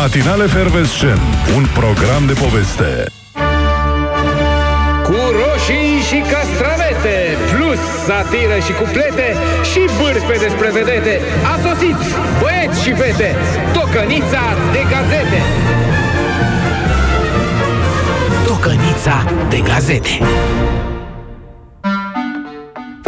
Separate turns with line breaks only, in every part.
Matinale Fervescent, un program de poveste.
Cu roșii și castravete, plus satiră și cuplete și bârfe despre vedete. A sosit, băieți și fete, tocănița de gazete.
Tocănița de gazete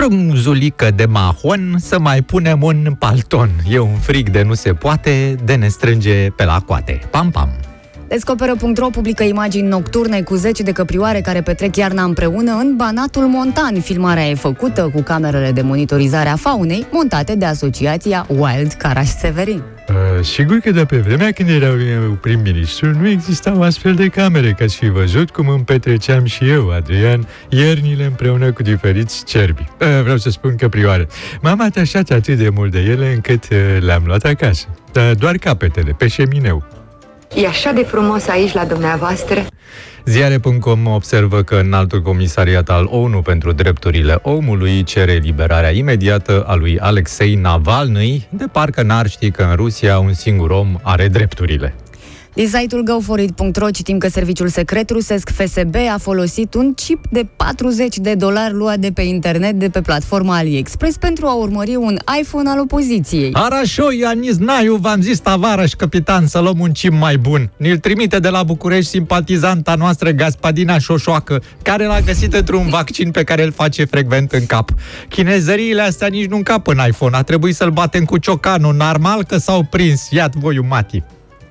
frunzulică de mahon să mai punem un palton. E un frig de nu se poate, de ne strânge pe la coate. Pam, pam!
Descoperă.ro publică imagini nocturne cu zeci de căprioare care petrec iarna împreună în Banatul Montan. Filmarea e făcută cu camerele de monitorizare a faunei montate de asociația Wild Caraș Severin.
Uh, sigur că de pe vremea când erau prim-ministru nu existau astfel de camere, ca și văzut cum îmi petreceam și eu, Adrian, iernile împreună cu diferiți cerbi. Uh, vreau să spun că prioare. M-am atașat atât de mult de ele încât uh, le-am luat acasă. Dar doar capetele, pe șemineu.
E așa de frumos aici la dumneavoastră.
Ziare.com observă că înaltul comisariat al ONU pentru drepturile omului cere liberarea imediată a lui Alexei Navalny, de parcă n-ar ști că în Rusia un singur om are drepturile.
Din site-ul goforit.ro citim că serviciul secret rusesc FSB a folosit un chip de 40 de dolari luat de pe internet de pe platforma AliExpress pentru a urmări un iPhone al opoziției.
Arașo, Ianis Naiu, v-am zis și capitan, să luăm un chip mai bun. Ni-l trimite de la București simpatizanta noastră Gaspadina Șoșoacă, care l-a găsit într-un vaccin pe care îl face frecvent în cap. Chinezăriile astea nici nu încap în iPhone, a trebuit să-l batem cu ciocanul, normal că s-au prins. Iat voi, Mati.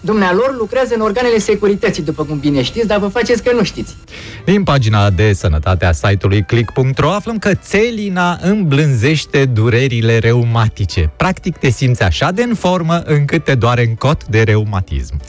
Dumnealor lucrează în organele securității, după cum bine știți, dar vă faceți că nu știți.
Din pagina de sănătate a site-ului click.ro aflăm că țelina îmblânzește durerile reumatice. Practic te simți așa de în formă încât te doare în cot de reumatism.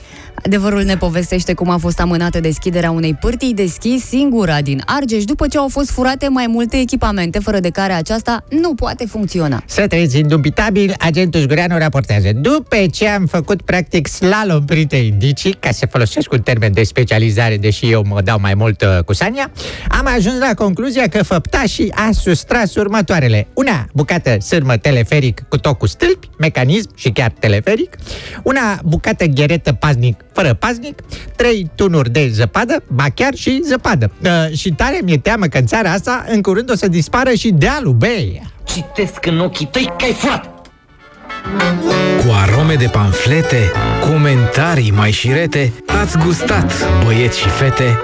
Adevărul ne povestește cum a fost amânată deschiderea unei pârtii de schi singura din Argeș după ce au fost furate mai multe echipamente fără de care aceasta nu poate funcționa.
Să trăiți indubitabil, agentul Zgureanu raportează. După ce am făcut practic slalom printre indicii, ca să folosesc un termen de specializare, deși eu mă dau mai mult uh, cu Sania, am ajuns la concluzia că făptașii a sustras următoarele. Una bucată sârmă teleferic cu tot cu stâlpi, mecanism și chiar teleferic, una bucată gheretă paznic fără paznic, trei tunuri de zăpadă, ba chiar și zăpadă. Uh, și tare mi-e teamă că în țara asta în curând o să dispară și dealul, băi!
Citesc în ochii tăi că ai furat!
Cu arome de panflete, comentarii mai șirete, ați gustat, băieți și fete,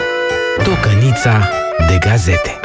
tocănița de gazete.